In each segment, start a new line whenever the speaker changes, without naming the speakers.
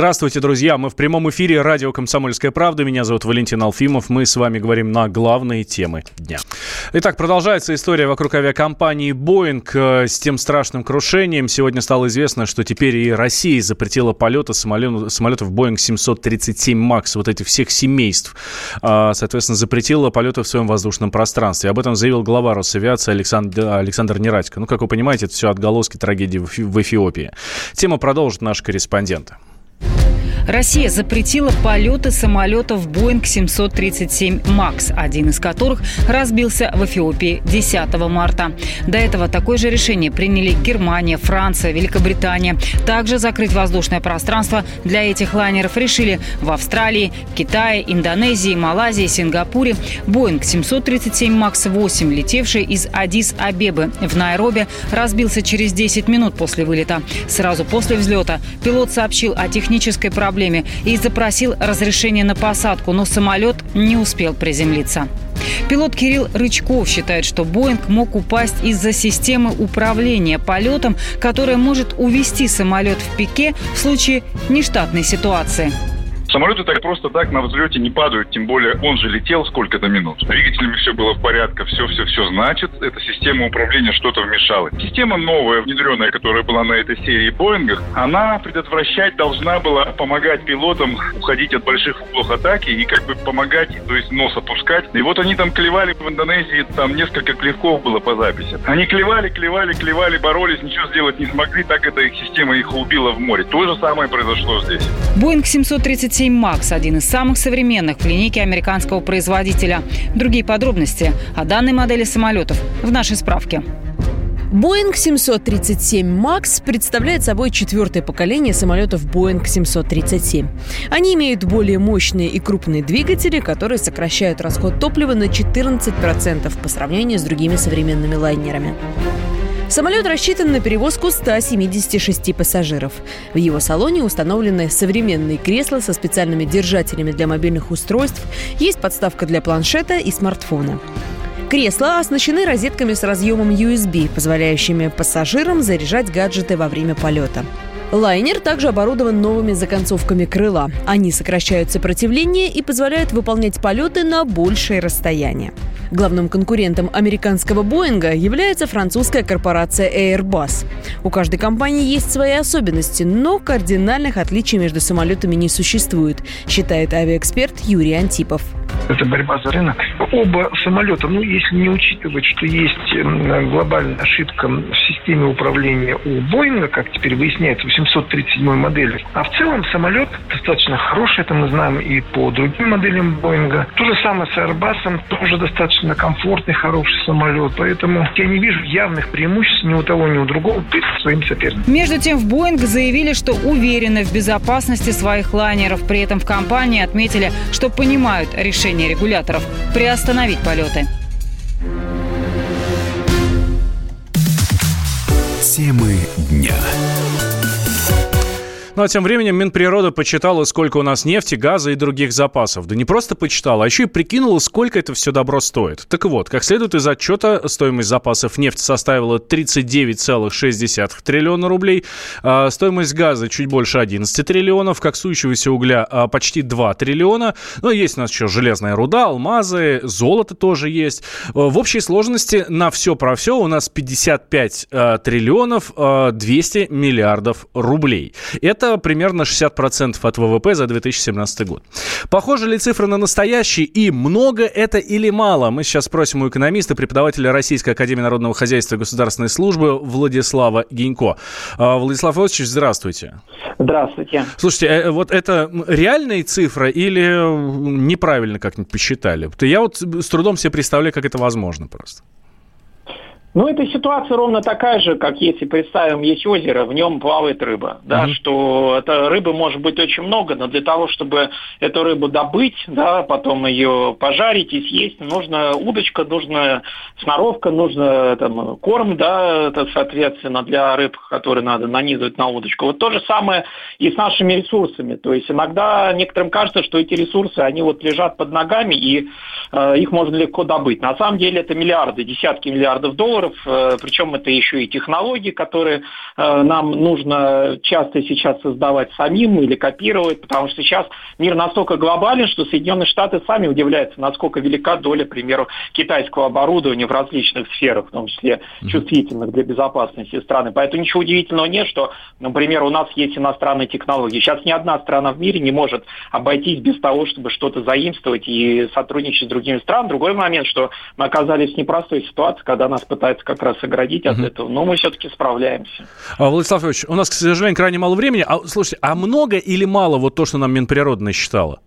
Здравствуйте, друзья. Мы в прямом эфире радио «Комсомольская правда». Меня зовут Валентин Алфимов. Мы с вами говорим на главные темы дня. Итак, продолжается история вокруг авиакомпании Boeing э, с тем страшным крушением. Сегодня стало известно, что теперь и Россия запретила полеты самолетов, Boeing 737 MAX, вот этих всех семейств. А, соответственно, запретила полеты в своем воздушном пространстве. Об этом заявил глава Росавиации Александр, Александр Нерадько. Ну, как вы понимаете, это все отголоски трагедии в Эфиопии. Тему продолжит наш корреспондент.
Россия запретила полеты самолетов Boeing 737 MAX, один из которых разбился в Эфиопии 10 марта. До этого такое же решение приняли Германия, Франция, Великобритания. Также закрыть воздушное пространство для этих лайнеров решили в Австралии, Китае, Индонезии, Малайзии, Сингапуре. Boeing 737 MAX 8, летевший из Адис-Абебы в Найроби, разбился через 10 минут после вылета. Сразу после взлета пилот сообщил о технической проблеме проблеме и запросил разрешение на посадку, но самолет не успел приземлиться. Пилот Кирилл Рычков считает, что Боинг мог упасть из-за системы управления полетом, которая может увести самолет в пике в случае нештатной ситуации.
Самолеты так просто так на взлете не падают, тем более он же летел сколько-то минут. С двигателями все было в порядке, все-все-все значит, эта система управления что-то вмешалась. Система новая, внедренная, которая была на этой серии Боингах, она предотвращать должна была помогать пилотам уходить от больших углов атаки и как бы помогать, то есть нос опускать. И вот они там клевали в Индонезии, там несколько клевков было по записи. Они клевали, клевали, клевали, боролись, ничего сделать не смогли, так эта их система их убила в море. То же самое произошло здесь.
Боинг 737 7 Max – один из самых современных в линейке американского производителя. Другие подробности о данной модели самолетов в нашей справке.
Boeing 737 MAX представляет собой четвертое поколение самолетов Boeing 737. Они имеют более мощные и крупные двигатели, которые сокращают расход топлива на 14% по сравнению с другими современными лайнерами. Самолет рассчитан на перевозку 176 пассажиров. В его салоне установлены современные кресла со специальными держателями для мобильных устройств, есть подставка для планшета и смартфона. Кресла оснащены розетками с разъемом USB, позволяющими пассажирам заряжать гаджеты во время полета. Лайнер также оборудован новыми законцовками крыла. Они сокращают сопротивление и позволяют выполнять полеты на большее расстояние. Главным конкурентом американского Боинга является французская корпорация Airbus. У каждой компании есть свои особенности, но кардинальных отличий между самолетами не существует, считает авиаэксперт Юрий Антипов.
Это борьба за рынок. Оба самолета, ну, если не учитывать, что есть глобальная ошибка в системе управления у Боинга, как теперь выясняется, 837 модели, а в целом самолет достаточно хороший, это мы знаем и по другим моделям Боинга. То же самое с Airbus, тоже достаточно комфортный, хороший самолет. Поэтому я не вижу явных преимуществ ни у того, ни у другого перед своим соперником.
Между тем, в Боинг заявили, что уверены в безопасности своих лайнеров. При этом в компании отметили, что понимают решение решение регуляторов приостановить полеты.
Темы дня. Ну а тем временем Минприрода почитала, сколько у нас нефти, газа и других запасов. Да не просто почитала, а еще и прикинула, сколько это все добро стоит. Так вот, как следует из отчета, стоимость запасов нефти составила 39,6 триллиона рублей, а стоимость газа чуть больше 11 триллионов, коксующегося угля а, почти 2 триллиона. Ну, есть у нас еще железная руда, алмазы, золото тоже есть. В общей сложности на все про все у нас 55 а, триллионов 200 миллиардов рублей. Это примерно 60% от ВВП за 2017 год. Похожи ли цифры на настоящие и много это или мало? Мы сейчас спросим у экономиста, преподавателя Российской Академии Народного Хозяйства и Государственной Службы Владислава Гинько. А, Владислав Владимирович, здравствуйте.
Здравствуйте.
Слушайте, э, вот это реальные цифры или неправильно как-нибудь посчитали? Я вот с трудом себе представляю, как это возможно просто.
Ну, эта ситуация ровно такая же, как если представим, есть озеро, в нем плавает рыба. Да, mm-hmm. что это рыбы может быть очень много, но для того, чтобы эту рыбу добыть, да, потом ее пожарить и съесть, нужна удочка, нужна сноровка, нужно там, корм, да, это, соответственно, для рыб, которые надо нанизывать на удочку. Вот то же самое и с нашими ресурсами. То есть иногда некоторым кажется, что эти ресурсы, они вот лежат под ногами, и их можно легко добыть. На самом деле это миллиарды, десятки миллиардов долларов, причем это еще и технологии, которые нам нужно часто сейчас создавать самим или копировать, потому что сейчас мир настолько глобален, что Соединенные Штаты сами удивляются, насколько велика доля, к примеру, китайского оборудования в различных сферах, в том числе чувствительных для безопасности страны. Поэтому ничего удивительного нет, что, например, у нас есть иностранные технологии. Сейчас ни одна страна в мире не может обойтись без того, чтобы что-то заимствовать и сотрудничать с другими странами. Другой момент, что мы оказались в непростой ситуации, когда нас пытаются как раз оградить от этого, но мы все-таки справляемся.
А, Владислав Ильич, у нас, к сожалению, крайне мало времени. А, слушайте, а много или мало вот то, что нам Минприрода насчитала?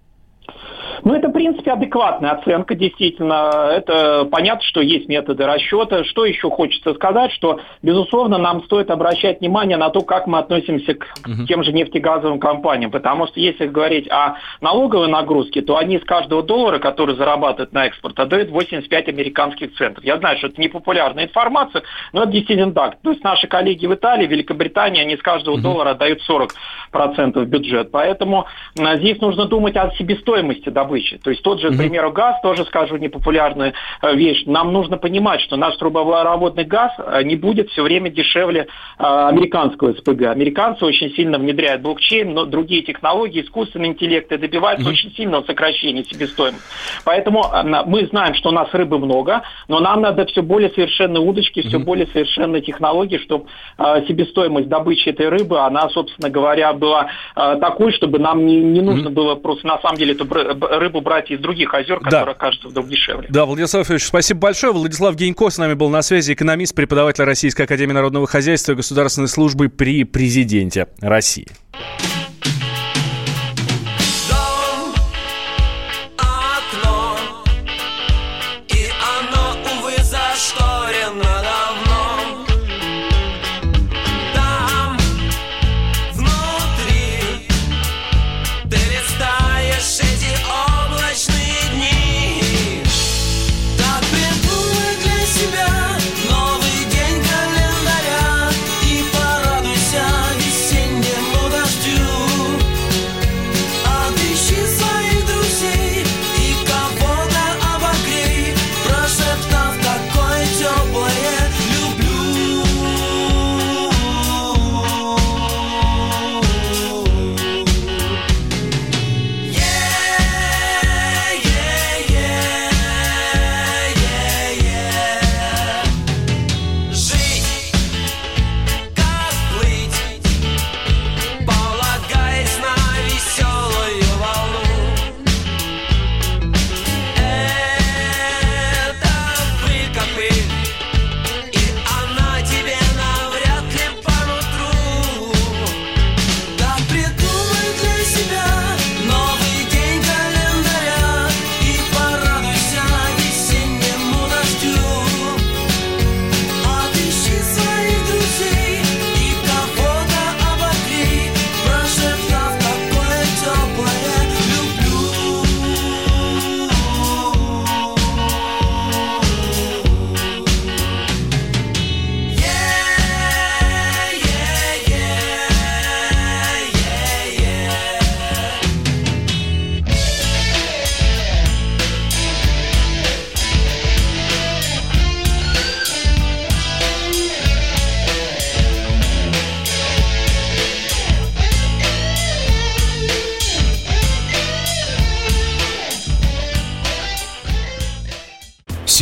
Ну, это, в принципе, адекватная оценка, действительно. Это понятно, что есть методы расчета. Что еще хочется сказать, что, безусловно, нам стоит обращать внимание на то, как мы относимся к угу. тем же нефтегазовым компаниям. Потому что если говорить о налоговой нагрузке, то они с каждого доллара, который зарабатывают на экспорт, отдают 85 американских центов. Я знаю, что это непопулярная информация, но это действительно так. То есть наши коллеги в Италии, Великобритании, они с каждого угу. доллара отдают 40% в бюджет. Поэтому здесь нужно думать о себестоимости добычи добычи. То есть тот же, к примеру, газ, тоже скажу непопулярная э, вещь. Нам нужно понимать, что наш трубопроводный газ э, не будет все время дешевле э, американского СПГ. Американцы очень сильно внедряют блокчейн, но другие технологии, искусственный интеллект и добиваются mm-hmm. очень сильного сокращения себестоимости. Поэтому мы знаем, что у нас рыбы много, но нам надо все более совершенные удочки, все mm-hmm. более совершенные технологии, чтобы себестоимость добычи этой рыбы, она, собственно говоря, была такой, чтобы нам не, не нужно mm-hmm. было просто на самом деле эту рыбу брать из других озер, да. которые окажутся вдруг дешевле.
Да, Владислав Ильич, спасибо большое. Владислав Генько с нами был на связи, экономист, преподаватель Российской Академии Народного Хозяйства и Государственной службы при президенте России.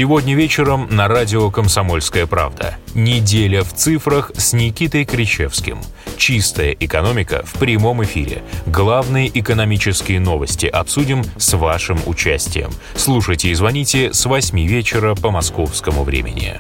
Сегодня вечером на радио «Комсомольская правда». Неделя в цифрах с Никитой Кричевским. Чистая экономика в прямом эфире. Главные экономические новости обсудим с вашим участием. Слушайте и звоните с 8 вечера по московскому времени.